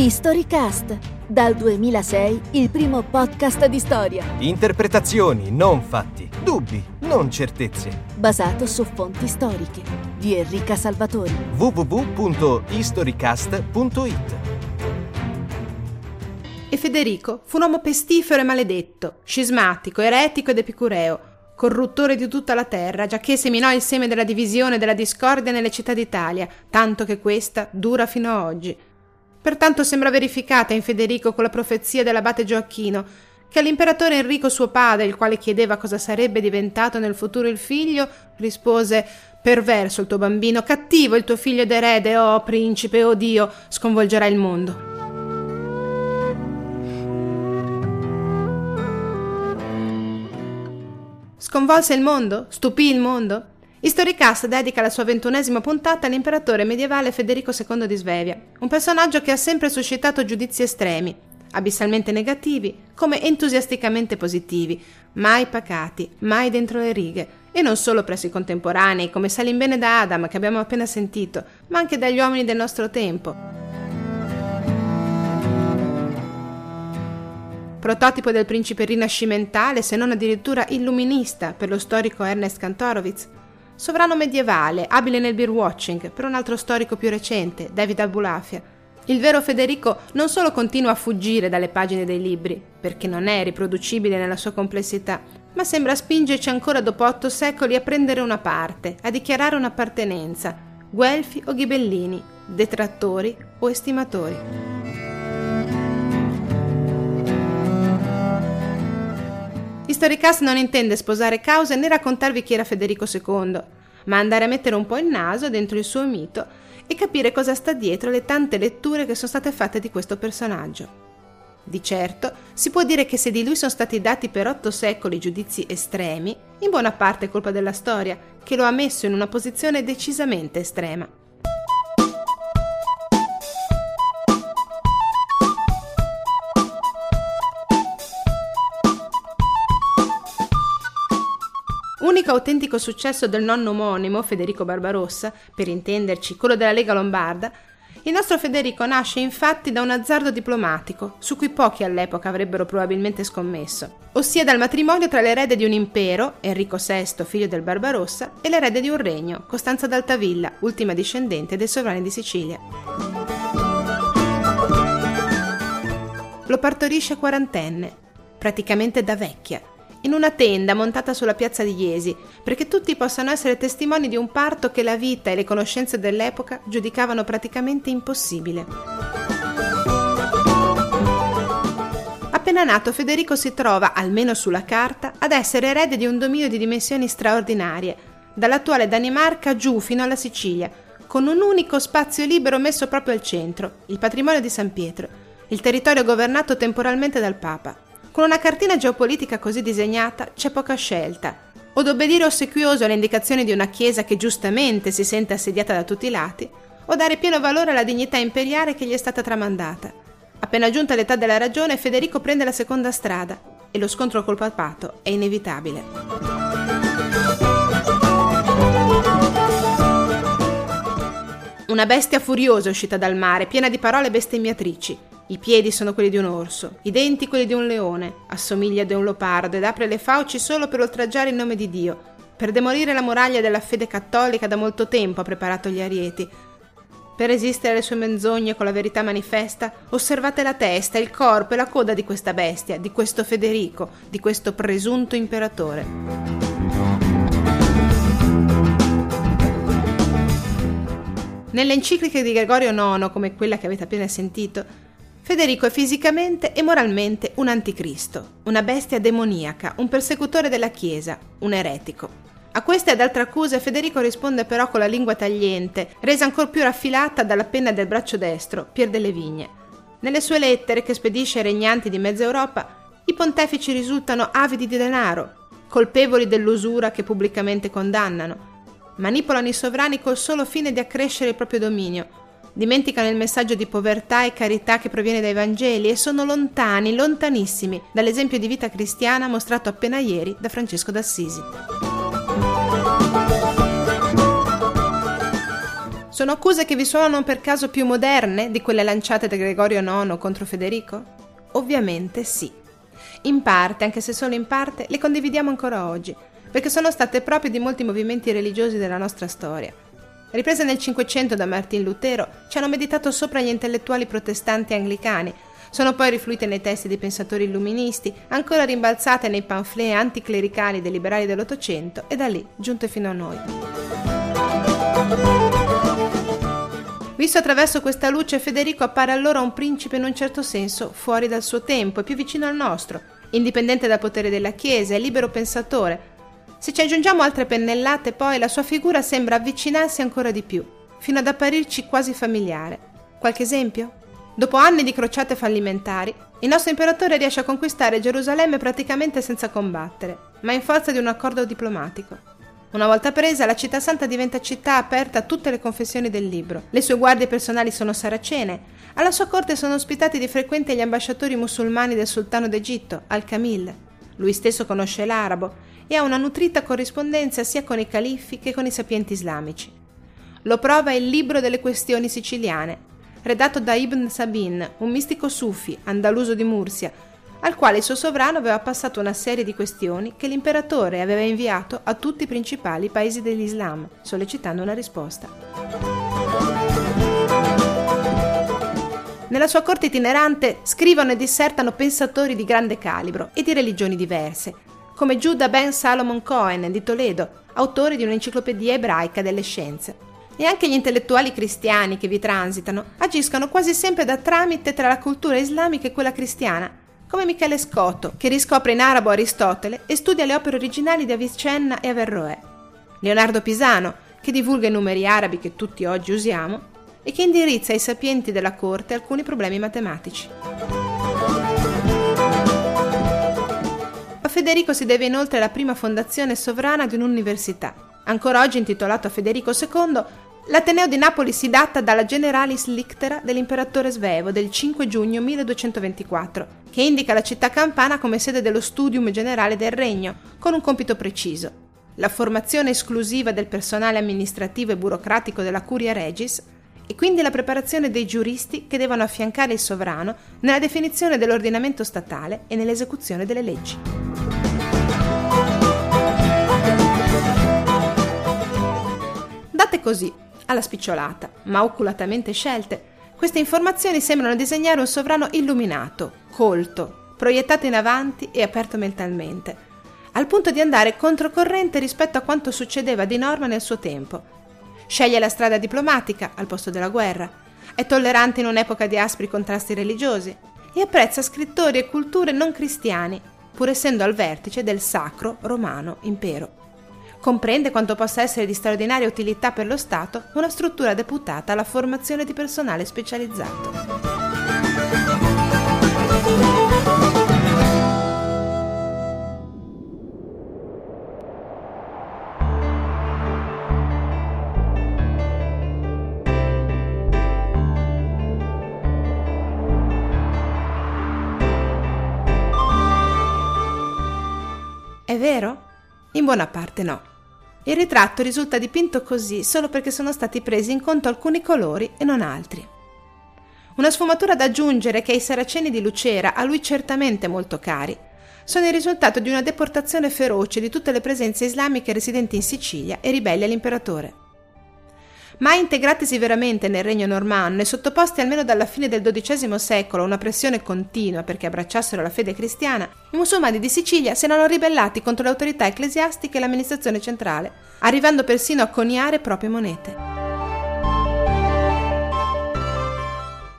Historycast, dal 2006 il primo podcast di storia. Interpretazioni, non fatti. Dubbi, non certezze. Basato su fonti storiche. Di Enrica Salvatori. www.historycast.it E Federico fu un uomo pestifero e maledetto, scismatico, eretico ed epicureo, corruttore di tutta la terra, giacché seminò il seme della divisione e della discordia nelle città d'Italia, tanto che questa dura fino a oggi. Pertanto sembra verificata in Federico quella profezia dell'abate Gioacchino, che all'imperatore Enrico suo padre, il quale chiedeva cosa sarebbe diventato nel futuro il figlio, rispose Perverso il tuo bambino, cattivo il tuo figlio ed erede, oh principe, oh Dio, sconvolgerà il mondo. Sconvolse il mondo? Stupì il mondo? Historicast dedica la sua ventunesima puntata all'imperatore medievale Federico II di Svevia, un personaggio che ha sempre suscitato giudizi estremi, abissalmente negativi come entusiasticamente positivi, mai pacati, mai dentro le righe, e non solo presso i contemporanei come Salimbene da Adam che abbiamo appena sentito, ma anche dagli uomini del nostro tempo. Prototipo del principe rinascimentale, se non addirittura illuminista per lo storico Ernest Kantorowicz, sovrano medievale, abile nel beer watching, per un altro storico più recente, David Abulafia. Il vero Federico non solo continua a fuggire dalle pagine dei libri, perché non è riproducibile nella sua complessità, ma sembra spingerci ancora dopo otto secoli a prendere una parte, a dichiarare un'appartenenza, Guelfi o Ghibellini, detrattori o estimatori. Historicast non intende sposare cause né raccontarvi chi era Federico II, ma andare a mettere un po' il naso dentro il suo mito e capire cosa sta dietro le tante letture che sono state fatte di questo personaggio. Di certo, si può dire che se di lui sono stati dati per otto secoli giudizi estremi, in buona parte è colpa della storia, che lo ha messo in una posizione decisamente estrema. Unico autentico successo del nonno omonimo, Federico Barbarossa, per intenderci quello della Lega Lombarda, il nostro Federico nasce infatti da un azzardo diplomatico, su cui pochi all'epoca avrebbero probabilmente scommesso, ossia dal matrimonio tra l'erede di un impero, Enrico VI, figlio del Barbarossa, e l'erede di un regno, Costanza d'Altavilla, ultima discendente dei sovrani di Sicilia. Lo partorisce quarantenne, praticamente da vecchia, in una tenda montata sulla piazza di Iesi, perché tutti possano essere testimoni di un parto che la vita e le conoscenze dell'epoca giudicavano praticamente impossibile. Appena nato, Federico si trova, almeno sulla carta, ad essere erede di un dominio di dimensioni straordinarie, dall'attuale Danimarca giù fino alla Sicilia, con un unico spazio libero messo proprio al centro, il patrimonio di San Pietro, il territorio governato temporalmente dal Papa. Con una cartina geopolitica così disegnata c'è poca scelta. O d'obbedire ossequioso alle indicazioni di una Chiesa che giustamente si sente assediata da tutti i lati, o dare pieno valore alla dignità imperiale che gli è stata tramandata. Appena giunta all'età della ragione, Federico prende la seconda strada e lo scontro col papato è inevitabile. Una bestia furiosa è uscita dal mare, piena di parole bestemmiatrici. I piedi sono quelli di un orso, i denti quelli di un leone, assomiglia ad un leopardo ed apre le fauci solo per oltraggiare il nome di Dio. Per demolire la muraglia della fede cattolica da molto tempo ha preparato gli arieti. Per resistere alle sue menzogne con la verità manifesta, osservate la testa, il corpo e la coda di questa bestia, di questo Federico, di questo presunto imperatore. Nelle encicliche di Gregorio IX, come quella che avete appena sentito, Federico è fisicamente e moralmente un anticristo, una bestia demoniaca, un persecutore della Chiesa, un eretico. A queste ed altre accuse Federico risponde però con la lingua tagliente, resa ancor più raffilata dalla penna del braccio destro, Pier delle Vigne. Nelle sue lettere che spedisce ai regnanti di mezza Europa, i pontefici risultano avidi di denaro, colpevoli dell'usura che pubblicamente condannano. Manipolano i sovrani col solo fine di accrescere il proprio dominio, dimenticano il messaggio di povertà e carità che proviene dai Vangeli e sono lontani, lontanissimi dall'esempio di vita cristiana mostrato appena ieri da Francesco d'Assisi. Sono accuse che vi suonano per caso più moderne di quelle lanciate da Gregorio IX contro Federico? Ovviamente sì. In parte, anche se solo in parte, le condividiamo ancora oggi, perché sono state proprio di molti movimenti religiosi della nostra storia. Riprese nel Cinquecento da Martin Lutero, ci hanno meditato sopra gli intellettuali protestanti anglicani, sono poi rifluite nei testi dei pensatori illuministi, ancora rimbalzate nei pamphlet anticlericali dei liberali dell'Ottocento e da lì giunte fino a noi. Visto attraverso questa luce, Federico appare allora un principe in un certo senso fuori dal suo tempo e più vicino al nostro, indipendente dal potere della Chiesa e libero pensatore. Se ci aggiungiamo altre pennellate, poi la sua figura sembra avvicinarsi ancora di più, fino ad apparirci quasi familiare. Qualche esempio? Dopo anni di crociate fallimentari, il nostro imperatore riesce a conquistare Gerusalemme praticamente senza combattere, ma in forza di un accordo diplomatico. Una volta presa, la città santa diventa città aperta a tutte le confessioni del libro. Le sue guardie personali sono saracene. Alla sua corte sono ospitati di frequente gli ambasciatori musulmani del sultano d'Egitto, Al-Kamil. Lui stesso conosce l'arabo e ha una nutrita corrispondenza sia con i califfi che con i sapienti islamici. Lo prova il libro delle questioni siciliane, redatto da Ibn Sabin, un mistico sufi andaluso di Mursia, al quale il suo sovrano aveva passato una serie di questioni che l'imperatore aveva inviato a tutti i principali paesi dell'Islam, sollecitando una risposta. Nella sua corte itinerante scrivono e dissertano pensatori di grande calibro e di religioni diverse, come Giuda ben Salomon Cohen di Toledo, autore di un'enciclopedia ebraica delle scienze e anche gli intellettuali cristiani che vi transitano agiscono quasi sempre da tramite tra la cultura islamica e quella cristiana, come Michele Scotto, che riscopre in arabo Aristotele e studia le opere originali di Avicenna e Averroè. Leonardo Pisano, che divulga i numeri arabi che tutti oggi usiamo e che indirizza ai sapienti della corte alcuni problemi matematici. Federico si deve inoltre la prima fondazione sovrana di un'università, ancora oggi intitolato a Federico II, L'Ateneo di Napoli si data dalla Generalis Lictera dell'imperatore Svevo del 5 giugno 1224, che indica la città campana come sede dello studium generale del regno, con un compito preciso. La formazione esclusiva del personale amministrativo e burocratico della Curia Regis e quindi la preparazione dei giuristi che devono affiancare il sovrano nella definizione dell'ordinamento statale e nell'esecuzione delle leggi. Date così, alla spicciolata, ma oculatamente scelte, queste informazioni sembrano disegnare un sovrano illuminato, colto, proiettato in avanti e aperto mentalmente, al punto di andare controcorrente rispetto a quanto succedeva di norma nel suo tempo. Sceglie la strada diplomatica al posto della guerra, è tollerante in un'epoca di aspri contrasti religiosi e apprezza scrittori e culture non cristiani, pur essendo al vertice del sacro romano impero comprende quanto possa essere di straordinaria utilità per lo Stato una struttura deputata alla formazione di personale specializzato. Vero? In buona parte no. Il ritratto risulta dipinto così solo perché sono stati presi in conto alcuni colori e non altri. Una sfumatura da aggiungere che ai saraceni di Lucera, a lui certamente molto cari, sono il risultato di una deportazione feroce di tutte le presenze islamiche residenti in Sicilia e ribelli all'imperatore. Mai integratisi veramente nel regno normanno e sottoposti almeno dalla fine del XII secolo a una pressione continua perché abbracciassero la fede cristiana, i musulmani di Sicilia si erano ribellati contro le autorità ecclesiastiche e l'amministrazione centrale, arrivando persino a coniare proprie monete.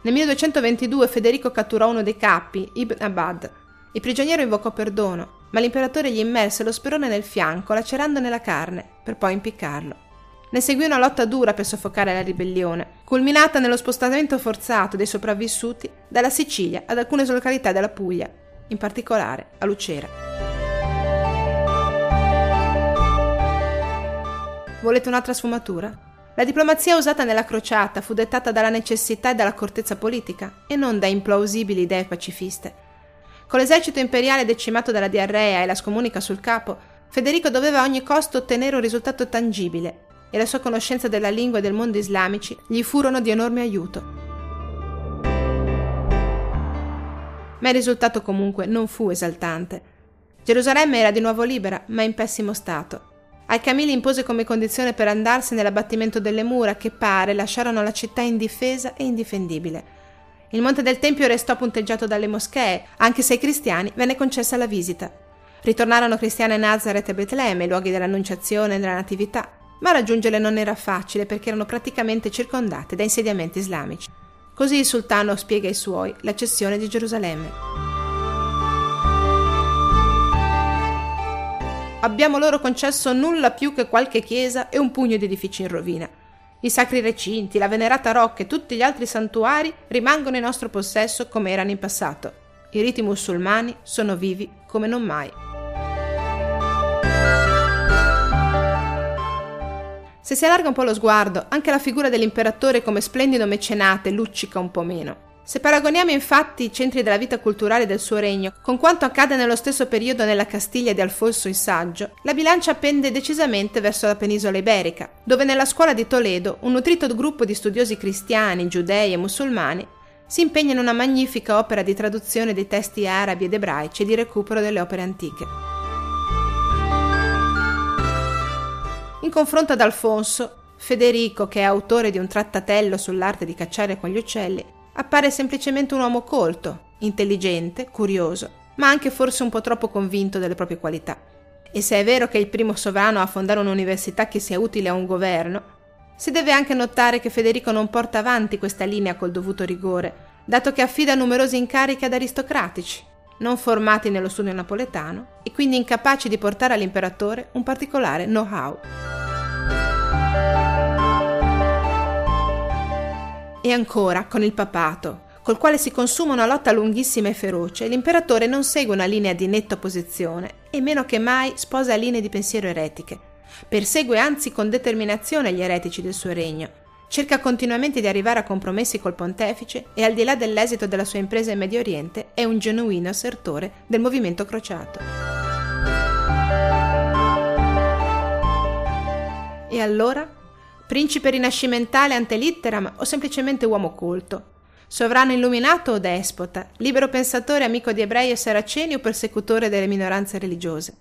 Nel 1222 Federico catturò uno dei capi, Ibn Abad. Il prigioniero invocò perdono, ma l'imperatore gli immerse lo sperone nel fianco, lacerandone la carne, per poi impiccarlo. Ne seguì una lotta dura per soffocare la ribellione, culminata nello spostamento forzato dei sopravvissuti dalla Sicilia ad alcune località della Puglia, in particolare a Lucera. Volete un'altra sfumatura? La diplomazia usata nella crociata fu dettata dalla necessità e dall'accortezza politica e non da implausibili idee pacifiste. Con l'esercito imperiale decimato dalla diarrea e la scomunica sul capo, Federico doveva a ogni costo ottenere un risultato tangibile e la sua conoscenza della lingua e del mondo islamici gli furono di enorme aiuto. Ma il risultato comunque non fu esaltante. Gerusalemme era di nuovo libera, ma in pessimo stato. Al-Camili impose come condizione per andarsene l'abbattimento delle mura che pare lasciarono la città indifesa e indifendibile. Il monte del Tempio restò punteggiato dalle moschee, anche se ai cristiani venne concessa la visita. Ritornarono cristiane a Nazareth e Betlemme, luoghi dell'Annunciazione e della Natività, ma raggiungerle non era facile perché erano praticamente circondate da insediamenti islamici. Così il sultano spiega ai suoi la cessione di Gerusalemme. abbiamo loro concesso nulla più che qualche chiesa e un pugno di edifici in rovina. I sacri recinti, la venerata rocca e tutti gli altri santuari rimangono in nostro possesso come erano in passato. I riti musulmani sono vivi come non mai. Se si allarga un po' lo sguardo, anche la figura dell'imperatore come splendido mecenate luccica un po' meno. Se paragoniamo infatti i centri della vita culturale del suo regno con quanto accade nello stesso periodo nella Castiglia di Alfonso il Saggio, la bilancia pende decisamente verso la penisola iberica, dove nella scuola di Toledo un nutrito gruppo di studiosi cristiani, giudei e musulmani si impegna in una magnifica opera di traduzione dei testi arabi ed ebraici e di recupero delle opere antiche. In confronto ad Alfonso, Federico, che è autore di un trattatello sull'arte di cacciare con gli uccelli, appare semplicemente un uomo colto, intelligente, curioso, ma anche forse un po' troppo convinto delle proprie qualità. E se è vero che è il primo sovrano a fondare un'università che sia utile a un governo, si deve anche notare che Federico non porta avanti questa linea col dovuto rigore, dato che affida numerosi incarichi ad aristocratici, non formati nello studio napoletano e quindi incapaci di portare all'imperatore un particolare know-how. E ancora, con il papato, col quale si consuma una lotta lunghissima e feroce, l'imperatore non segue una linea di netta opposizione e meno che mai sposa linee di pensiero eretiche. Persegue anzi con determinazione gli eretici del suo regno. Cerca continuamente di arrivare a compromessi col pontefice e al di là dell'esito della sua impresa in Medio Oriente è un genuino assertore del movimento crociato. E allora principe rinascimentale ante litteram o semplicemente uomo colto, sovrano illuminato o despota, libero pensatore amico di ebrei e saraceni o persecutore delle minoranze religiose.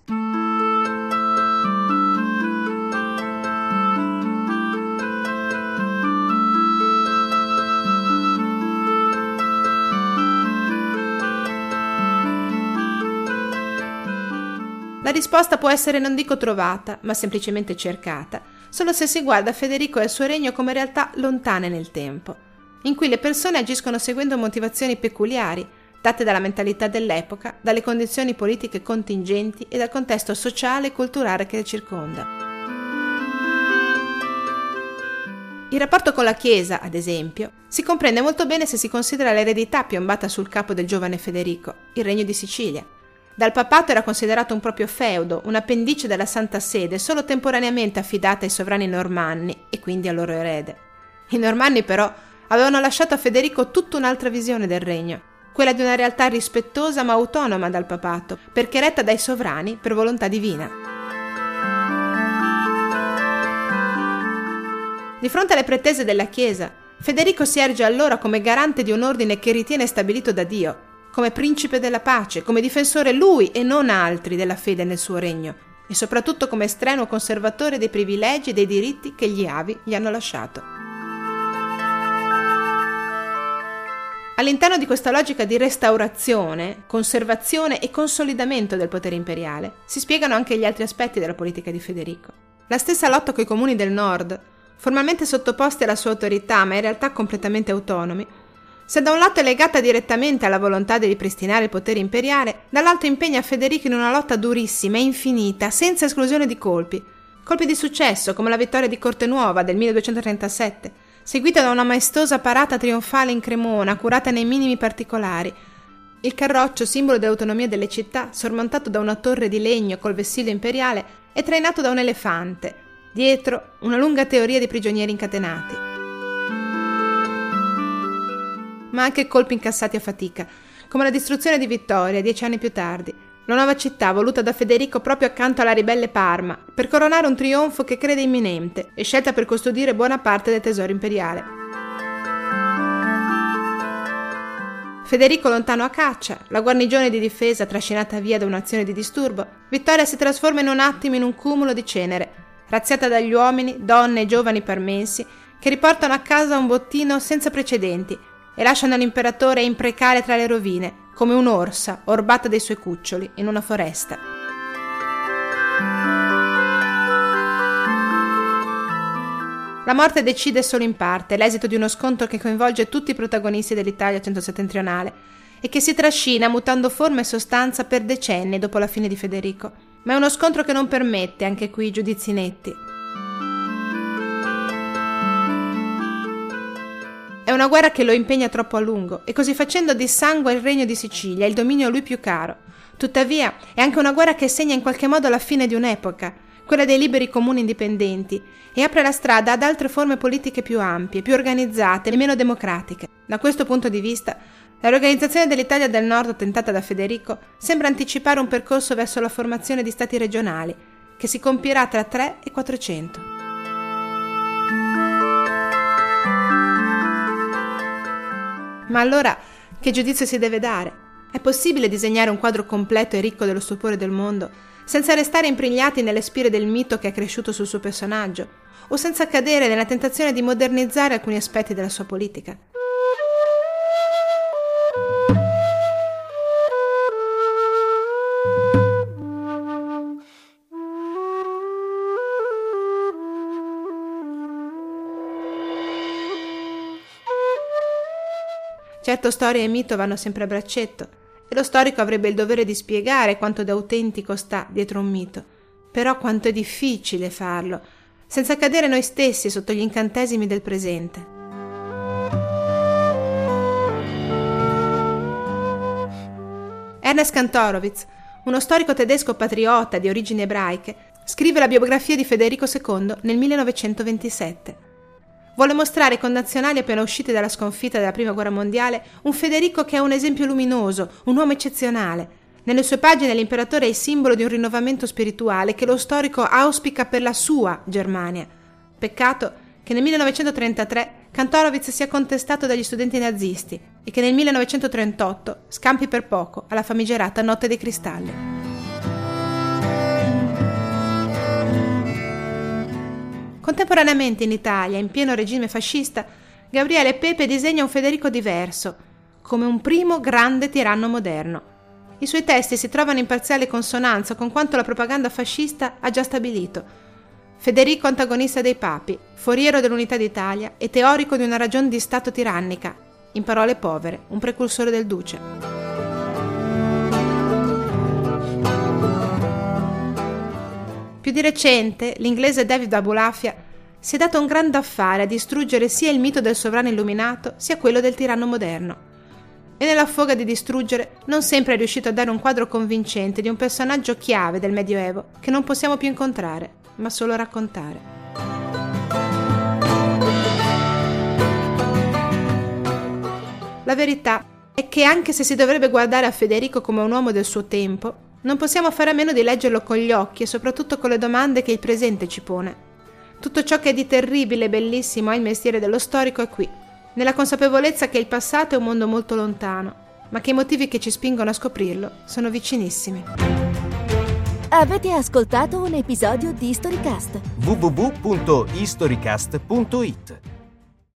La risposta può essere non dico trovata, ma semplicemente cercata, solo se si guarda Federico e il suo regno come realtà lontane nel tempo, in cui le persone agiscono seguendo motivazioni peculiari, date dalla mentalità dell'epoca, dalle condizioni politiche contingenti e dal contesto sociale e culturale che le circonda. Il rapporto con la Chiesa, ad esempio, si comprende molto bene se si considera l'eredità piombata sul capo del giovane Federico, il regno di Sicilia, dal papato era considerato un proprio feudo, un'appendice della Santa Sede, solo temporaneamente affidata ai sovrani normanni e quindi al loro erede. I normanni però avevano lasciato a Federico tutta un'altra visione del regno, quella di una realtà rispettosa ma autonoma dal papato, perché retta dai sovrani per volontà divina. Di fronte alle pretese della Chiesa, Federico si erge allora come garante di un ordine che ritiene stabilito da Dio come principe della pace, come difensore lui e non altri della fede nel suo regno, e soprattutto come strenuo conservatore dei privilegi e dei diritti che gli avi gli hanno lasciato. All'interno di questa logica di restaurazione, conservazione e consolidamento del potere imperiale si spiegano anche gli altri aspetti della politica di Federico. La stessa lotta coi comuni del nord, formalmente sottoposti alla sua autorità ma in realtà completamente autonomi, se da un lato è legata direttamente alla volontà di ripristinare il potere imperiale, dall'altro impegna Federico in una lotta durissima e infinita, senza esclusione di colpi. Colpi di successo, come la vittoria di Corte Nuova del 1237, seguita da una maestosa parata trionfale in Cremona, curata nei minimi particolari. Il carroccio, simbolo dell'autonomia delle città, sormontato da una torre di legno col vessillo imperiale, è trainato da un elefante. Dietro, una lunga teoria di prigionieri incatenati ma anche colpi incassati a fatica, come la distruzione di Vittoria dieci anni più tardi, la nuova città voluta da Federico proprio accanto alla ribelle Parma, per coronare un trionfo che crede imminente e scelta per custodire buona parte del tesoro imperiale. Federico lontano a caccia, la guarnigione di difesa trascinata via da un'azione di disturbo, Vittoria si trasforma in un attimo in un cumulo di cenere, razziata dagli uomini, donne e giovani parmensi che riportano a casa un bottino senza precedenti e lasciano l'imperatore imprecare tra le rovine, come un'orsa orbata dei suoi cuccioli in una foresta. La morte decide solo in parte l'esito di uno scontro che coinvolge tutti i protagonisti dell'Italia centro-settentrionale e che si trascina mutando forma e sostanza per decenni dopo la fine di Federico. Ma è uno scontro che non permette anche qui giudizi netti. È una guerra che lo impegna troppo a lungo e così facendo dissangua il regno di Sicilia, il dominio a lui più caro. Tuttavia è anche una guerra che segna in qualche modo la fine di un'epoca, quella dei liberi comuni indipendenti, e apre la strada ad altre forme politiche più ampie, più organizzate e meno democratiche. Da questo punto di vista, la riorganizzazione dell'Italia del Nord tentata da Federico sembra anticipare un percorso verso la formazione di stati regionali, che si compierà tra 3 e 400. Ma allora che giudizio si deve dare? È possibile disegnare un quadro completo e ricco dello stupore del mondo senza restare impregnati nelle spire del mito che è cresciuto sul suo personaggio o senza cadere nella tentazione di modernizzare alcuni aspetti della sua politica? Certo storia e mito vanno sempre a braccetto e lo storico avrebbe il dovere di spiegare quanto d'autentico sta dietro un mito. Però quanto è difficile farlo, senza cadere noi stessi sotto gli incantesimi del presente. Ernest Kantorowicz, uno storico tedesco patriota di origini ebraiche, scrive la biografia di Federico II nel 1927 vuole mostrare ai connazionali appena usciti dalla sconfitta della Prima Guerra Mondiale un Federico che è un esempio luminoso, un uomo eccezionale. Nelle sue pagine l'imperatore è il simbolo di un rinnovamento spirituale che lo storico auspica per la sua Germania. Peccato che nel 1933 Kantorowicz sia contestato dagli studenti nazisti e che nel 1938 scampi per poco alla famigerata Notte dei Cristalli. Contemporaneamente in Italia, in pieno regime fascista, Gabriele Pepe disegna un Federico diverso, come un primo grande tiranno moderno. I suoi testi si trovano in parziale consonanza con quanto la propaganda fascista ha già stabilito. Federico antagonista dei papi, foriero dell'unità d'Italia e teorico di una ragione di Stato tirannica, in parole povere, un precursore del duce. Più di recente, l'inglese David Abulafia si è dato un grande affare a distruggere sia il mito del sovrano illuminato sia quello del tiranno moderno. E nella foga di distruggere non sempre è riuscito a dare un quadro convincente di un personaggio chiave del Medioevo che non possiamo più incontrare, ma solo raccontare. La verità è che anche se si dovrebbe guardare a Federico come un uomo del suo tempo, non possiamo fare a meno di leggerlo con gli occhi e soprattutto con le domande che il presente ci pone. Tutto ciò che è di terribile e bellissimo al mestiere dello storico è qui, nella consapevolezza che il passato è un mondo molto lontano, ma che i motivi che ci spingono a scoprirlo sono vicinissimi. Avete ascoltato un episodio di Storycast? www.historycast.it